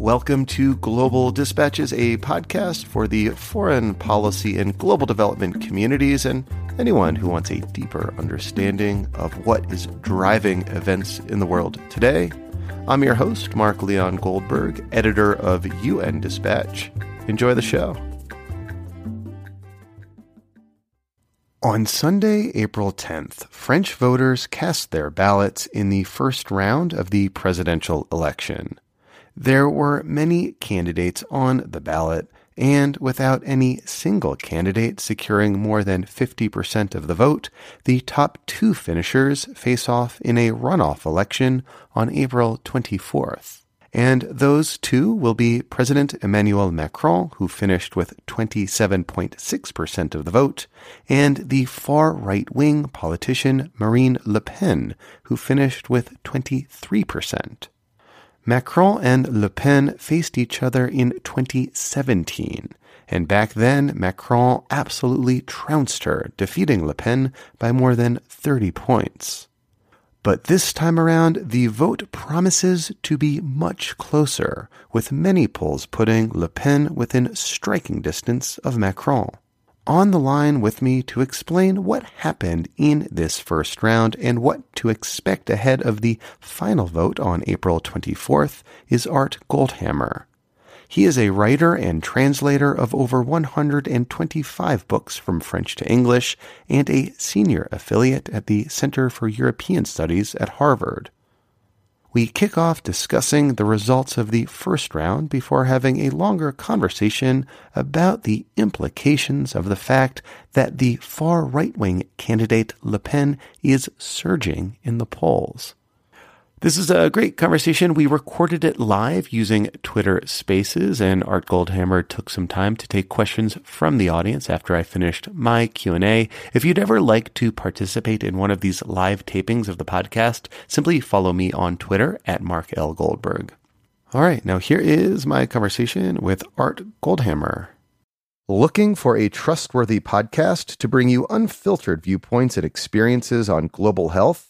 Welcome to Global Dispatches, a podcast for the foreign policy and global development communities and anyone who wants a deeper understanding of what is driving events in the world today. I'm your host, Mark Leon Goldberg, editor of UN Dispatch. Enjoy the show. On Sunday, April 10th, French voters cast their ballots in the first round of the presidential election. There were many candidates on the ballot, and without any single candidate securing more than 50% of the vote, the top two finishers face off in a runoff election on April 24th. And those two will be President Emmanuel Macron, who finished with 27.6% of the vote, and the far right wing politician Marine Le Pen, who finished with 23%. Macron and Le Pen faced each other in 2017, and back then Macron absolutely trounced her, defeating Le Pen by more than 30 points. But this time around, the vote promises to be much closer, with many polls putting Le Pen within striking distance of Macron. On the line with me to explain what happened in this first round and what to expect ahead of the final vote on April 24th is Art Goldhammer. He is a writer and translator of over 125 books from French to English and a senior affiliate at the Center for European Studies at Harvard. We kick off discussing the results of the first round before having a longer conversation about the implications of the fact that the far right wing candidate Le Pen is surging in the polls. This is a great conversation. We recorded it live using Twitter Spaces, and Art Goldhammer took some time to take questions from the audience after I finished my Q&A. If you'd ever like to participate in one of these live tapings of the podcast, simply follow me on Twitter at Mark L. Goldberg. All right, now here is my conversation with Art Goldhammer. Looking for a trustworthy podcast to bring you unfiltered viewpoints and experiences on global health?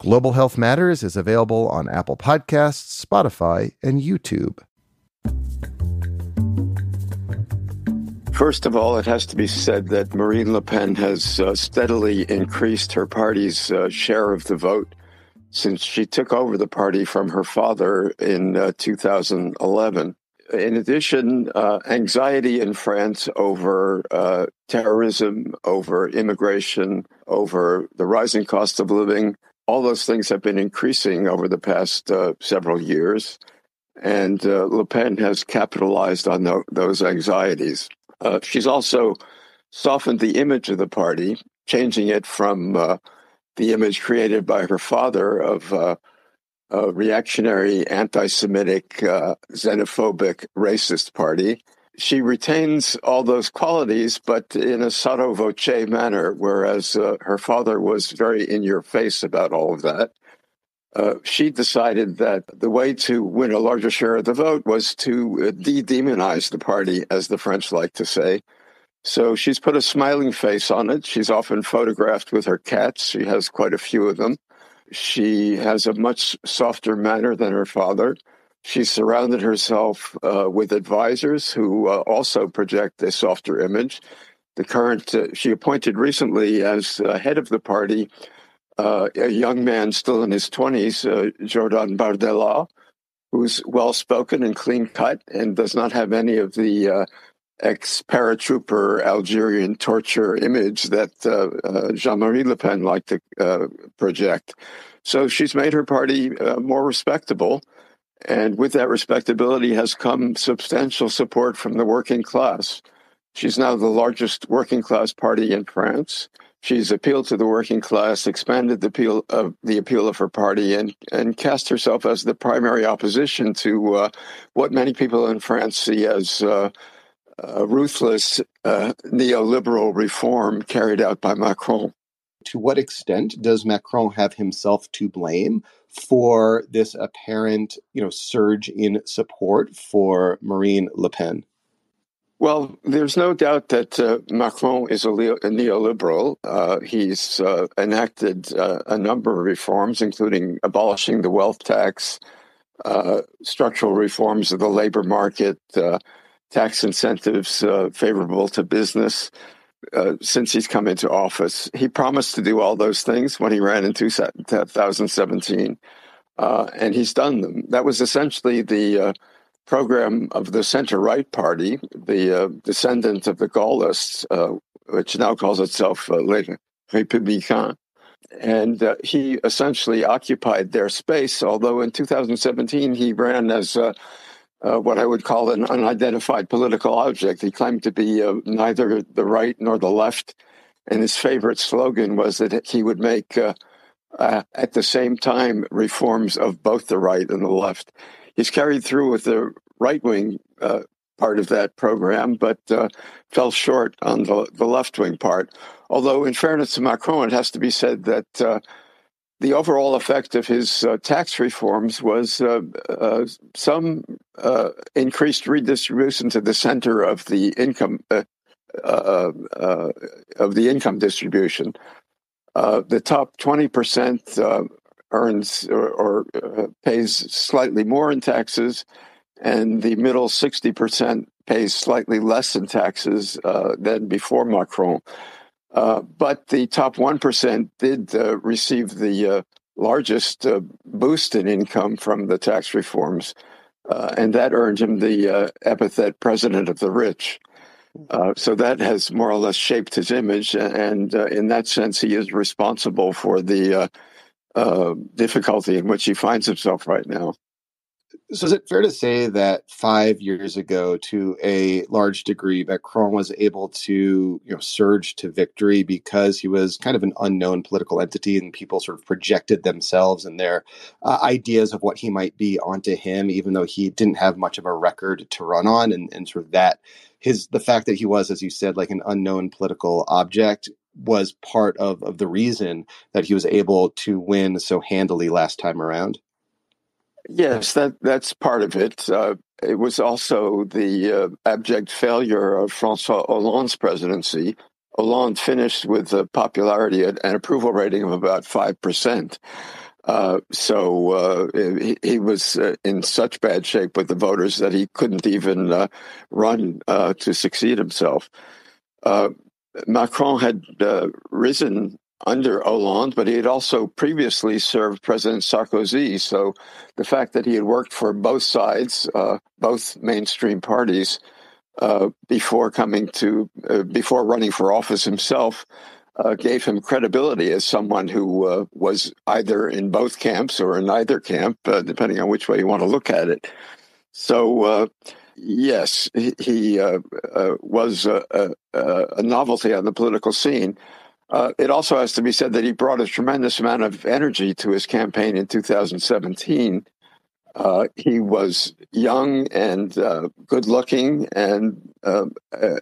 Global Health Matters is available on Apple Podcasts, Spotify, and YouTube. First of all, it has to be said that Marine Le Pen has uh, steadily increased her party's uh, share of the vote since she took over the party from her father in uh, 2011. In addition, uh, anxiety in France over uh, terrorism, over immigration, over the rising cost of living all those things have been increasing over the past uh, several years. And uh, Le Pen has capitalized on the, those anxieties. Uh, she's also softened the image of the party, changing it from uh, the image created by her father of uh, a reactionary, anti Semitic, uh, xenophobic, racist party she retains all those qualities, but in a sotto voce manner, whereas uh, her father was very in your face about all of that. Uh, she decided that the way to win a larger share of the vote was to uh, de demonize the party, as the French like to say. So she's put a smiling face on it. She's often photographed with her cats. She has quite a few of them. She has a much softer manner than her father. She surrounded herself uh, with advisors who uh, also project a softer image. The current, uh, she appointed recently as head of the party uh, a young man still in his 20s, uh, Jordan Bardella, who's well spoken and clean cut and does not have any of the uh, ex paratrooper Algerian torture image that Jean Marie Le Pen liked to project. So she's made her party more respectable and with that respectability has come substantial support from the working class. She's now the largest working class party in France. She's appealed to the working class, expanded the appeal of the appeal of her party, and and cast herself as the primary opposition to uh, what many people in France see as uh, uh, ruthless uh, neoliberal reform carried out by Macron. To what extent does Macron have himself to blame for this apparent, you know, surge in support for Marine Le Pen? Well, there's no doubt that uh, Macron is a, leo- a neoliberal. Uh, he's uh, enacted uh, a number of reforms, including abolishing the wealth tax, uh, structural reforms of the labor market, uh, tax incentives favorable to business. Since he's come into office, he promised to do all those things when he ran in 2017, and he's done them. That was essentially the program of the center right party, the uh, descendant of the Gaullists, uh, which now calls itself uh, Les Républicains. And uh, he essentially occupied their space, although in 2017 he ran as uh, uh, what I would call an unidentified political object. He claimed to be uh, neither the right nor the left. And his favorite slogan was that he would make, at the same time, reforms of both the right and the left he's carried through with the right wing uh, part of that program, but uh, fell short on the, the left wing part. Although, in fairness to Macron, it has to be said that uh, the overall effect of his uh, tax reforms was uh, uh, some increased redistribution to the center of the income of the income distribution. the top twenty percent earns or, or uh, pays slightly more in taxes, and the middle 60% pays slightly less in taxes uh, than before Macron. Uh, but the top 1% did uh, receive the uh, largest uh, boost in income from the tax reforms, and that earned him the epithet president of the rich. Uh, so that has more or less shaped his image, and uh, in that sense, he is responsible for the uh, uh, difficulty in which he finds himself right now. So, is it fair to say that five years ago, to a large degree, Macron was able to you know surge to victory because he was kind of an unknown political entity, and people sort of projected themselves and their uh, ideas of what he might be onto him, even though he didn't have much of a record to run on, and, and sort of that his the fact that he was, as you said, like an unknown political object was part of, of the reason that he was able to win so handily last time around? Yes, that that's part of it. Uh, it was also the uh, abject failure of Francois Hollande's presidency. Hollande finished with a popularity and approval rating of about five percent. Uh, so uh, he, he, was uh, in such bad shape with the voters that he couldn't even uh, run to succeed himself. Macron had uh, risen under Hollande, but he had also previously served President Sarkozy. So the fact that he had worked for both sides, uh, both mainstream parties, uh, before coming to, uh, before running for office himself, uh, gave him credibility as someone who uh, was either in both camps or in either camp, depending on which way you want to look at it. So Yes, he, he uh, uh, was a, a, a, novelty on the political scene. Uh, it also has to be said that he brought a tremendous amount of energy to his campaign in 2017. Uh, he was young and uh, good looking and uh,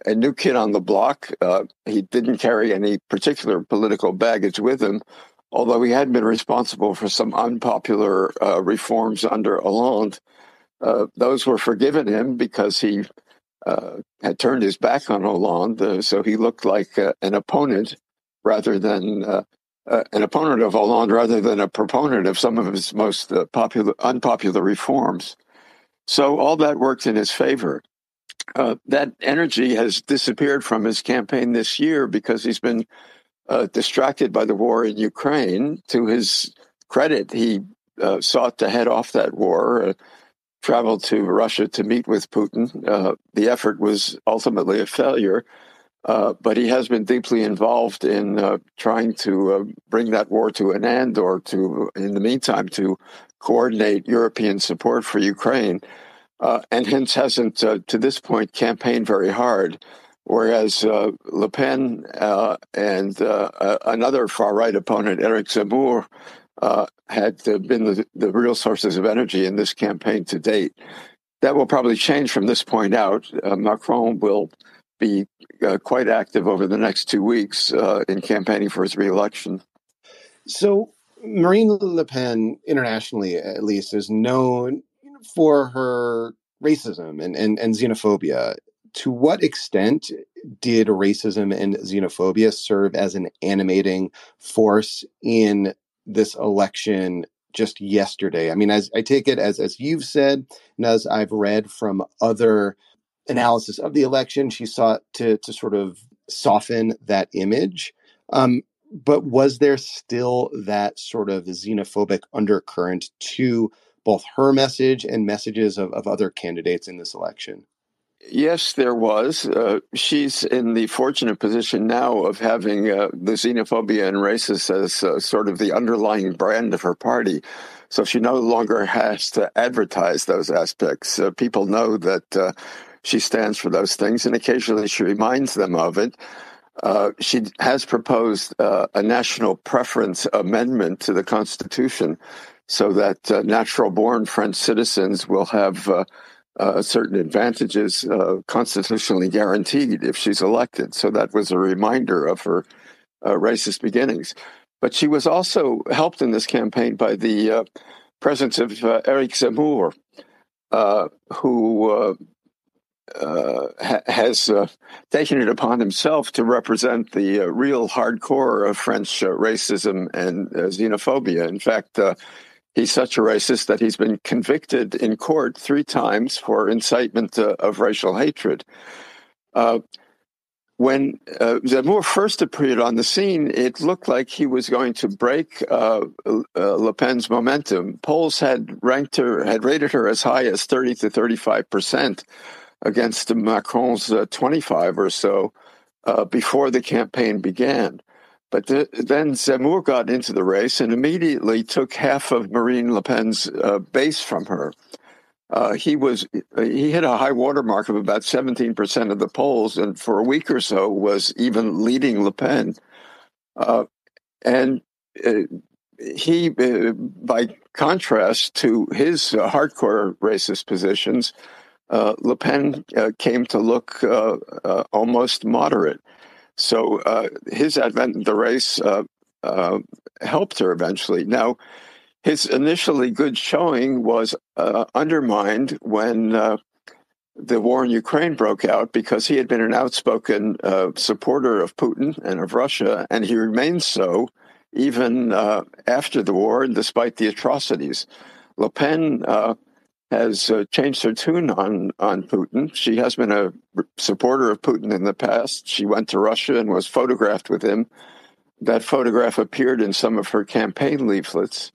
a new kid on the block. he didn't carry any particular political baggage with him, although he had been responsible for some unpopular reforms under Hollande. Uh, those were forgiven him because he uh, had turned his back on Hollande, uh, so he looked like uh, an opponent rather than uh, uh, an opponent of Hollande rather than a proponent of some of his most uh, popular unpopular reforms. So all that worked in his favor. Uh, that energy has disappeared from his campaign this year because he's been distracted by the war in Ukraine. To his credit, he sought to head off that war traveled to Russia to meet with Putin. Uh, the effort was ultimately a failure, uh, but he has been deeply involved in uh, trying to uh, bring that war to an end or to, in the meantime, to coordinate European support for Ukraine. Uh, and hence hasn't, uh, to this point, campaigned very hard. whereas uh, Le Pen and another far right opponent, Eric Zemmour, had been the, the, real sources of energy in this campaign to date. That will probably change from this point out. Macron will be uh, quite active over the next two weeks in campaigning for his reelection. So, Marine Le Pen, internationally at least, is known for her racism and, and, and xenophobia. To what extent did racism and xenophobia serve as an animating force in this election just yesterday? I mean, as I take it as as you've said, and as I've read from other analysis of the election, she sought to to sort of soften that image. Um, but was there still that sort of xenophobic undercurrent to both her message and messages of, of other candidates in this election? Yes, there was. Uh, she's in the fortunate position now of having uh, the xenophobia and racist as uh, sort of the underlying brand of her party. So she no longer has to advertise those aspects. Uh, people know that uh, she stands for those things, and occasionally she reminds them of it. Uh, she has proposed a national preference amendment to the Constitution so that natural born French citizens will have uh, certain advantages uh, constitutionally guaranteed if she's elected. So that was a reminder of her uh, racist beginnings. But she was also helped in this campaign by the uh, presence of uh, Eric Zemmour, uh, has taken it upon himself to represent the real hardcore of French racism and xenophobia. In fact, He's such a racist that he's been convicted in court three times for incitement uh, of racial hatred. Uh, when uh, Zemmour first appeared on the scene, it looked like he was going to break uh, uh, Le Pen's momentum. Polls had ranked her, had rated her as high as 30 to 35 percent against Macron's uh, 25 or so uh, before the campaign began. But the, then Zemmour got into the race and immediately took half of Marine Le Pen's uh, base from her. Uh, he was he hit a high watermark of about 17% of the polls, and for a week or so was even leading Le Pen. Uh, and uh, he, by contrast to his hardcore racist positions, Le Pen came to look almost moderate. So uh, his advent in the race uh, uh, helped her eventually. Now, his initially good showing was uh, undermined when uh, the war in Ukraine broke out because he had been an outspoken uh, supporter of Putin and of Russia, and he remains so even after the war and despite the atrocities. Le Pen has uh, changed her tune on on Putin. She has been a supporter of Putin in the past. She went to Russia and was photographed with him. That photograph appeared in some of her campaign leaflets.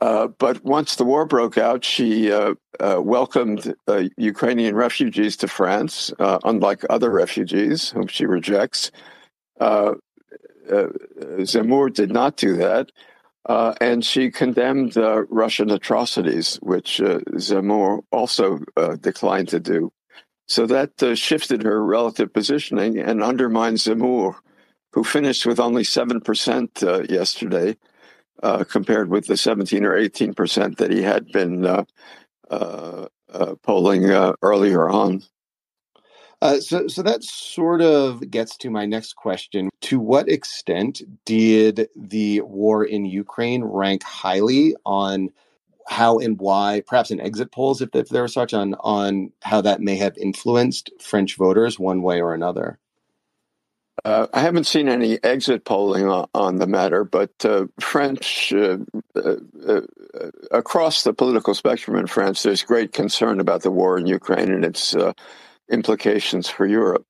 Uh, but once the war broke out, she uh, uh welcomed uh, Ukrainian refugees to France, uh, unlike other refugees whom she rejects. Zemmour did not do that. Uh, and she condemned uh, Russian atrocities, which uh, Zemmour also uh, declined to do. So that uh, shifted her relative positioning and undermined Zemmour, who finished with only 7% uh, yesterday, compared with the 17 or 18% that he had been polling earlier on. Uh, so, so that sort of gets to my next question. To what extent did the war in Ukraine rank highly on how and why, perhaps in exit polls, if, if there are such, on on how that may have influenced French voters one way or another? Uh, I haven't seen any exit polling on, on the matter, but uh, French, uh, uh, uh, across the political spectrum in France, there's great concern about the war in Ukraine and its implications for Europe.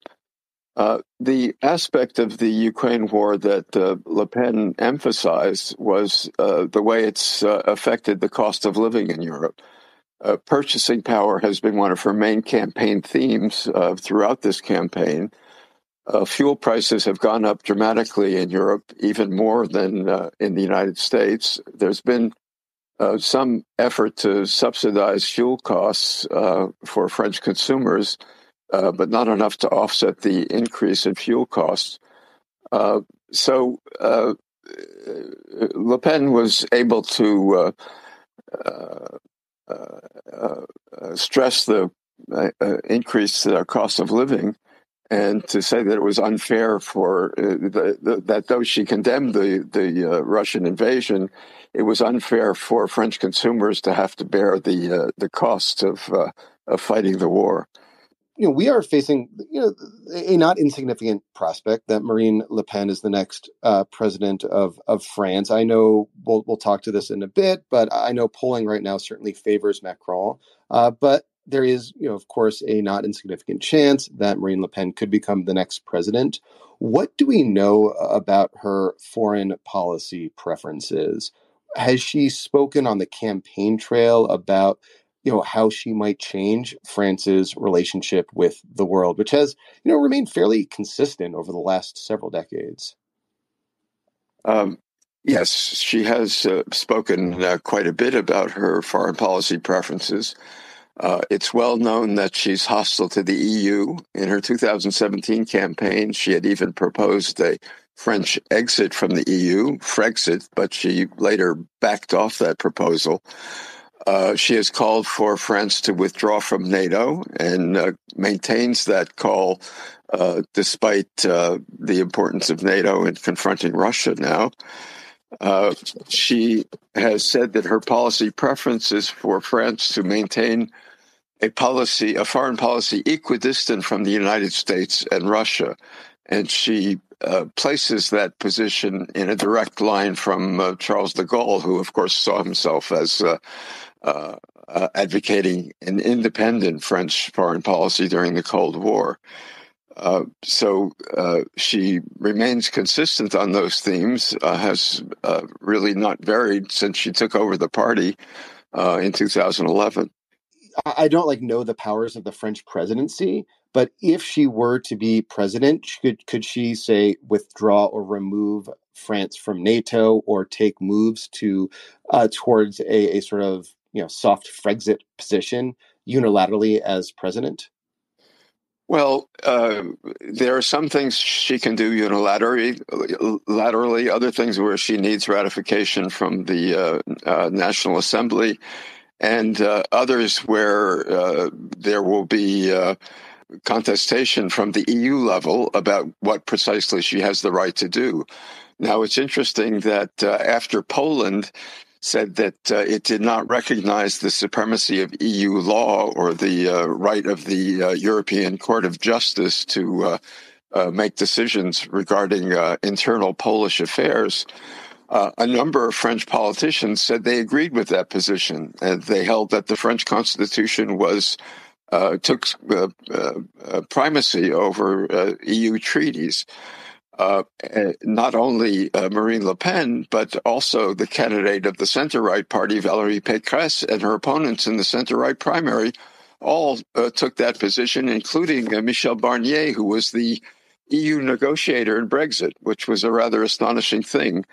Uh, the aspect of the Ukraine war that uh, Le Pen emphasized was uh, the way it's uh, affected the cost of living in Europe. Uh, purchasing power has been one of her main campaign themes uh, throughout this campaign. fuel prices have gone up dramatically in Europe, even more than in the United States. There's been some effort to subsidize fuel costs for French consumers uh, but not enough to offset the increase in fuel costs. Uh, so uh, Le Pen was able to uh, uh, stress the increased cost of living and to say that it was unfair for uh, the, the, that though she condemned the the uh, Russian invasion, it was unfair for French consumers to have to bear the uh, the cost of of fighting the war. You know, we are facing you know a not insignificant prospect that Marine Le Pen is the next uh, president of of France. I know we'll we'll talk to this in a bit, but I know polling right now certainly favors Macron. Uh, but there is, you know, of course, a not insignificant chance that Marine Le Pen could become the next president. What do we know about her foreign policy preferences? Has she spoken on the campaign trail about, you know, how she might change France's relationship with the world, which has, you know, remained fairly consistent over the last several decades? Um, yes, she has uh, spoken uh, quite a bit about her foreign policy preferences. Uh, it's well known that she's hostile to the EU. In her 2017 campaign, she had even proposed a French exit from the EU, Frexit, but she later backed off that proposal. Uh, she has called for France to withdraw from NATO and uh, maintains that call uh, despite uh, the importance of NATO in confronting Russia now. Uh, she has said that her policy preference is for France to maintain a policy, a foreign policy equidistant from the United States and Russia. And she uh, places that position in a direct line from uh, Charles de Gaulle, who, of course, saw himself as uh, uh, uh advocating an independent French foreign policy during the Cold War. So she remains consistent on those themes, has really not varied since she took over the party in 2011. I don't like know the powers of the French presidency, but if she were to be president, could could she say withdraw or remove France from NATO or take moves to towards a, a sort of you know soft Frexit position unilaterally as president? Well, uh, there are some things she can do unilaterally, laterally, other things where she needs ratification from the uh, uh, National Assembly, and uh, others where uh, there will be uh, contestation from the EU level about what precisely she has the right to do. Now, it's interesting that after Poland, said that uh, it did not recognize the supremacy of EU law or the uh, right of the uh, European Court of Justice to uh, uh, make decisions regarding uh, internal Polish affairs. a number of French politicians said they agreed with that position, and they held that the French Constitution was took primacy over EU treaties uh, eh, not only uh, Marine Le Pen, but also the candidate of the center right party, Valérie Pécresse, and her opponents in the center right primary all uh, took that position, including uh, Michel Barnier, who was the EU negotiator in Brexit, which was a rather astonishing thing.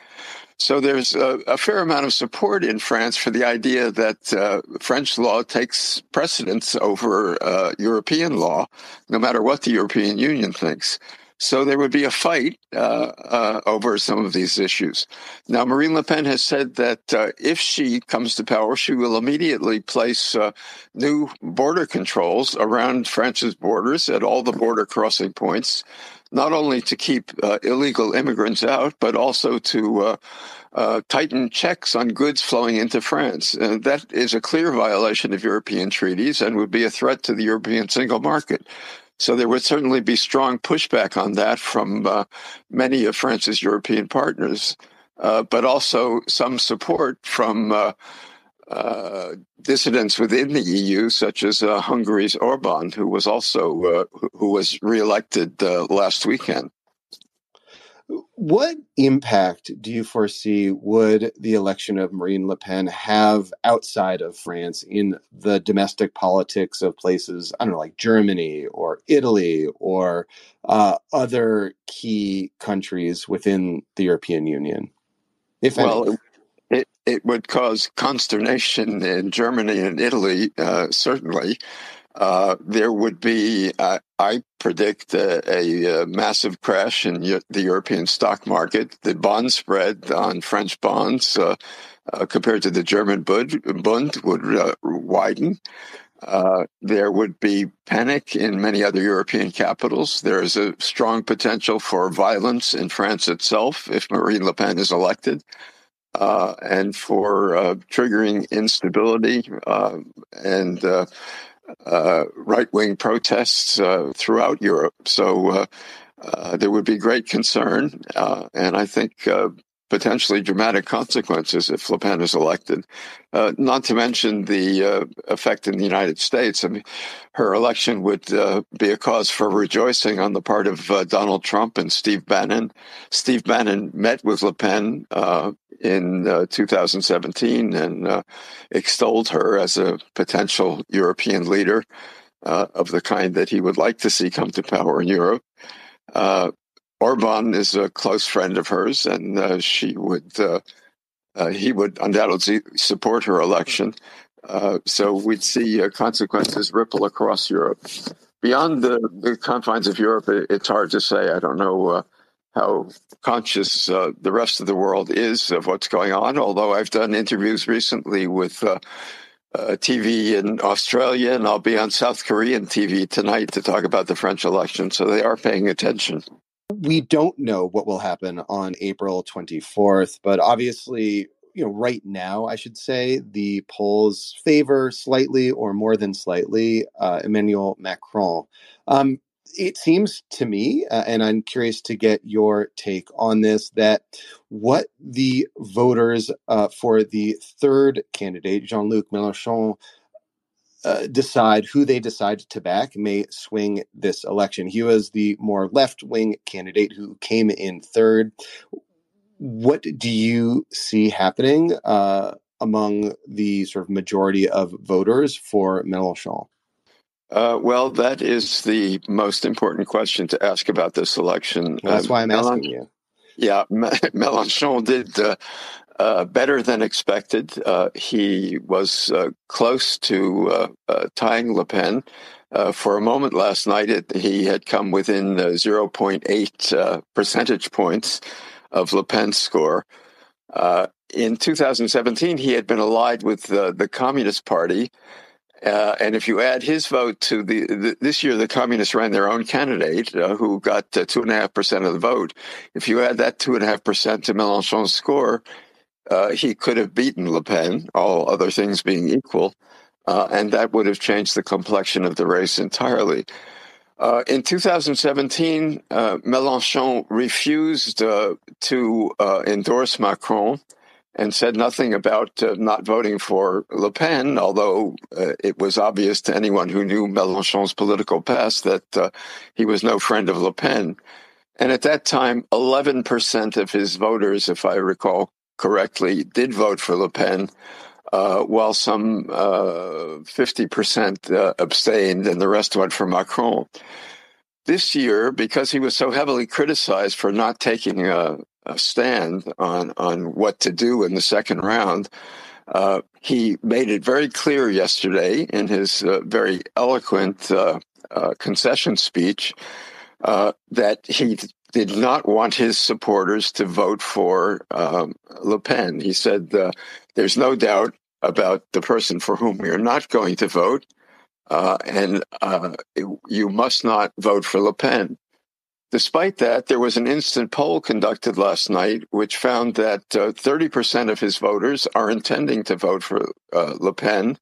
So there's a, a fair amount of support in France for the idea that uh, French law takes precedence over uh, European law, no matter what the European Union thinks. So there would be a fight uh, uh, over some of these issues. Now, Marine Le Pen has said that uh, if she comes to power, she will immediately place uh, new border controls around France's borders at all the border crossing points, not only to keep uh, illegal immigrants out, but also to uh, tighten checks on goods flowing into France. that is a clear violation of European treaties and would be a threat to the European single market. So there would certainly be strong pushback on that from uh, many of France's European partners, uh, but also some support from uh, uh dissidents within the EU, such as uh, Hungary's Orban, who was also uh, who was reelected last weekend. What impact do you foresee would the election of Marine Le Pen have outside of France in the domestic politics of places, I don't know, like Germany or Italy or uh, other key countries within the European Union? If well, any? It, would cause consternation in Germany and Italy, uh, certainly. Uh, there would be, uh, I predict a, a, a, massive crash in the European stock market. The bond spread on French bonds uh, uh, compared to the German Bund, Bund would uh, widen. Uh, there would be panic in many other European capitals. There is a strong potential for violence in France itself if Marine Le Pen is elected. Uh, and for uh, triggering instability uh, and uh, uh, right wing protests throughout Europe. So there would be great concern. and I think potentially dramatic consequences if Le Pen is elected. Uh, not to mention the uh, effect in the United States. I mean, her election would uh, be a cause for rejoicing on the part of Donald Trump and Steve Bannon. Steve Bannon met with Le Pen in uh, 2017 and extolled her as a potential European leader. of the kind that he would like to see come to power in Europe. Orban is a close friend of hers, and uh, she would uh, uh, he would undoubtedly support her election. Uh, so we'd see uh, consequences ripple across Europe. Beyond the, the, confines of Europe, it's hard to say. I don't know uh, how conscious the rest of the world is of what's going on. Although I've done interviews recently with. TV in Australia, and I'll be on South Korean TV tonight to talk about the French election. So they are paying attention we don't know what will happen on April 24th, but obviously, you know, right now, I should say, the polls favor slightly or more than slightly uh, Emmanuel Macron. Um, it seems to me, uh, and I'm curious to get your take on this, that what the voters uh, for the third candidate, Jean Luc Mélenchon, uh, decide who they decide to back may swing this election. He was the more left wing candidate who came in third. What do you see happening uh, among the sort of majority of voters for Mélenchon? Uh, well, that is the most important question to ask about this election. Well, that's um, why I'm asking you. Yeah, Mélenchon did uh, uh, better than expected. Uh, he was uh, close to uh, uh, tying Le Pen. Uh, for a moment last night, it, he had come within 0.8 percentage points of Le Pen's score. in 2017, he had been allied with the Communist Party. And if you add his vote to the, the, this year, the communists ran their own candidate who got two and a half percent of the vote. If you add that two and a half percent to Mélenchon's score, uh, he could have beaten Le Pen, all other things being equal, uh, and that would have changed the complexion of the race entirely. Uh, in 2017, uh, Mélenchon refused uh, to uh, endorse Macron and said nothing about not voting for Le Pen, although it was obvious to anyone who knew Mélenchon's political past that he was no friend of Le Pen. And at that time, 11% of his voters, if I recall correctly, did vote for Le Pen, uh, while some uh, 50% uh, abstained and the rest went for Macron. This year, because he was so heavily criticized for not taking a, a stand on, on what to do in the second round, uh, he made it very clear yesterday in his uh, very eloquent uh, concession speech that he did not want his supporters to vote for um, Le Pen. He said, uh, There's no doubt about the person for whom we are not going to vote, uh, and uh, you must not vote for Le Pen. Despite that, there was an instant poll conducted last night which found that 30% uh, of his voters are intending to vote for uh, Le Pen,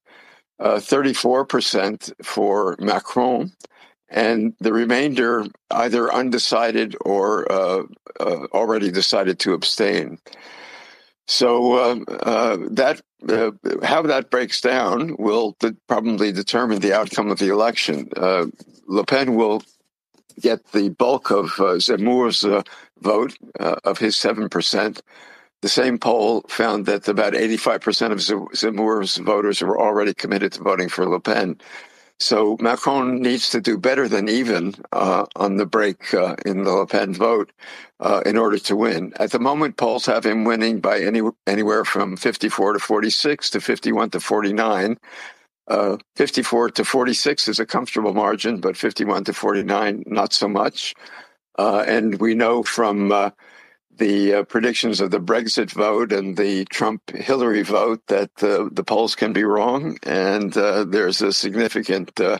34% uh, for Macron, and the remainder either undecided or uh, already decided to abstain. So uh, uh that uh, how that breaks down will de- probably determine the outcome of the election. Uh, Le Pen will get the bulk of Zemmour's vote of his seven percent. The same poll found that about 85% of Zemmour's voters were already committed to voting for Le Pen. So Macron needs to do better than even uh, on the break uh, in the Le Pen vote uh, in order to win. At the moment, polls have him winning by any, anywhere from 54 to 46 to 51 to 49. Uh, 54 to 46 is a comfortable margin, but 51 to 49, not so much. Uh, and we know from uh, the uh, predictions of the Brexit vote and the Trump Hillary vote that uh, the polls can be wrong, and uh, there's a significant uh,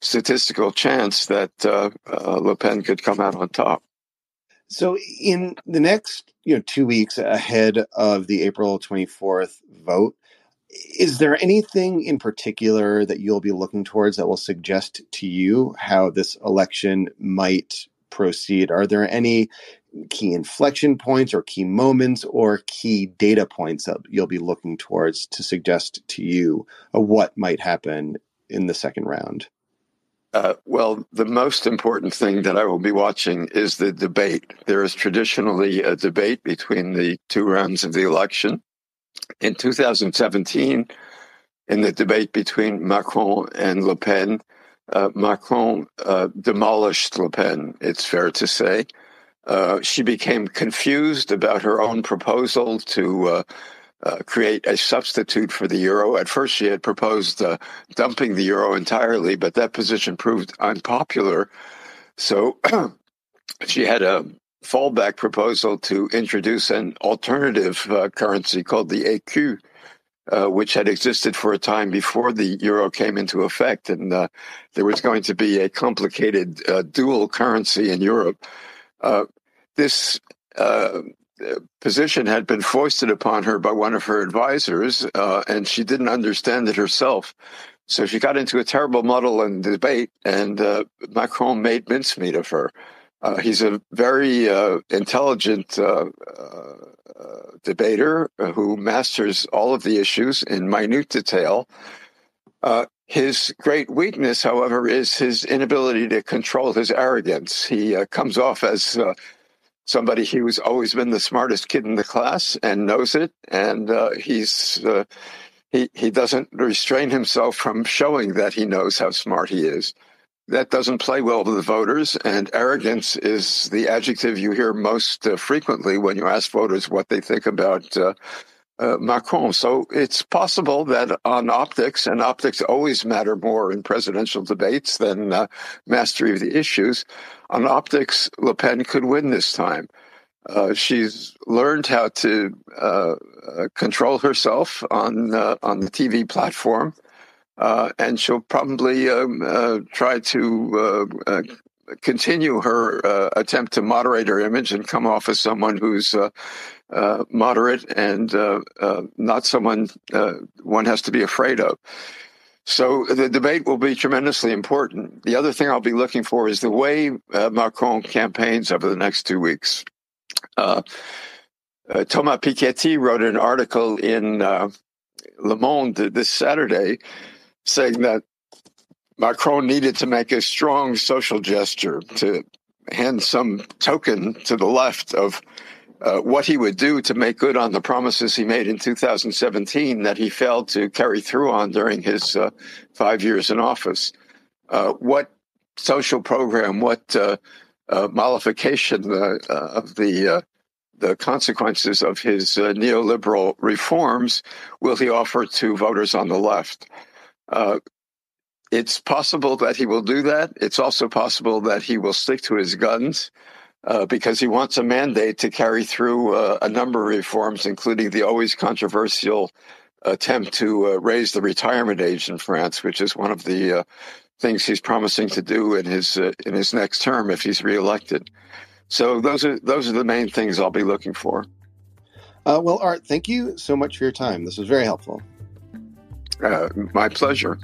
statistical chance that uh, uh, Le Pen could come out on top. So, in the next you know two weeks ahead of the April 24th vote, is there anything in particular that you'll be looking towards that will suggest to you how this election might proceed? Are there any key inflection points or key moments or key data points that you'll be looking towards to suggest to you what might happen in the second round? Uh, well, the most important thing that I will be watching is the debate. There is traditionally a debate between the two rounds of the election. In 2017, in the debate between Macron and Le Pen, uh, Macron uh, demolished Le Pen, it's fair to say. Uh, she became confused about her own proposal to uh, uh, create a substitute for the euro. At first, she had proposed uh, dumping the euro entirely, but that position proved unpopular. So she had a fallback proposal to introduce an alternative uh, currency called the. Uh, which had existed for a time before the euro came into effect. And there was going to be a complicated dual currency in Europe. Uh, this uh, position had been foisted upon her by one of her advisors, uh, and she didn't understand it herself. So she got into a terrible muddle and debate, and uh, Macron made mincemeat of her. Uh, he's a very uh, intelligent uh, debater who masters all of the issues in minute detail. His great weakness, however, is his inability to control his arrogance. He uh, comes off as uh, somebody who's always been the smartest kid in the class and knows it, and uh, he's uh, he he doesn't restrain himself from showing that he knows how smart he is. That doesn't play well with the voters, and arrogance is the adjective you hear most uh, frequently when you ask voters what they think about uh, Macron. So it's possible that on optics, and optics always matter more in presidential debates than uh, mastery of the issues, on optics, Le Pen could win this time. Uh, she's learned how to uh, uh, control herself on uh, on the TV platform, and she'll probably um, try to continue her attempt to moderate her image and come off as someone who's uh, moderate and uh, uh, not someone uh, one has to be afraid of. So the debate will be tremendously important. The other thing I'll be looking for is the way Macron campaigns over the next two weeks. Thomas Piketty wrote an article in Le Monde this Saturday saying that Macron needed to make a strong social gesture to hand some token to the left of uh, what he would do to make good on the promises he made in 2017 that he failed to carry through on during his uh, five years in office. Uh, what social program, what uh, uh, mollification of the the consequences of his neoliberal reforms will he offer to voters on the left? it's possible that he will do that. It's also possible that he will stick to his guns uh, because he wants a mandate to carry through uh, a number of reforms, including the always controversial attempt to uh, raise the retirement age in France, which is one of the uh, things he's promising to do in his uh, in his next term if he's reelected. So those are those are the main things I'll be looking for. well, Art, thank you so much for your time. This was very helpful. my pleasure.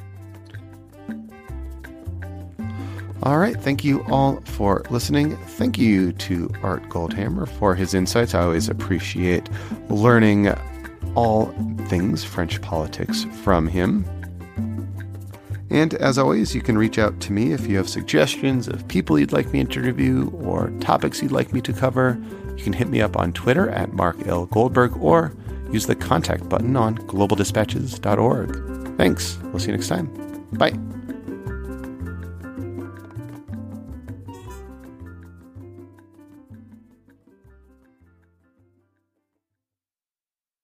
All right. Thank you all for listening. Thank you to Art Goldhammer for his insights. I always appreciate learning all things French politics from him. And as always, you can reach out to me if you have suggestions of people you'd like me to interview or topics you'd like me to cover. You can hit me up on Twitter at Mark L. Goldberg or use the contact button on globaldispatches.org. Thanks. We'll see you next time. Bye.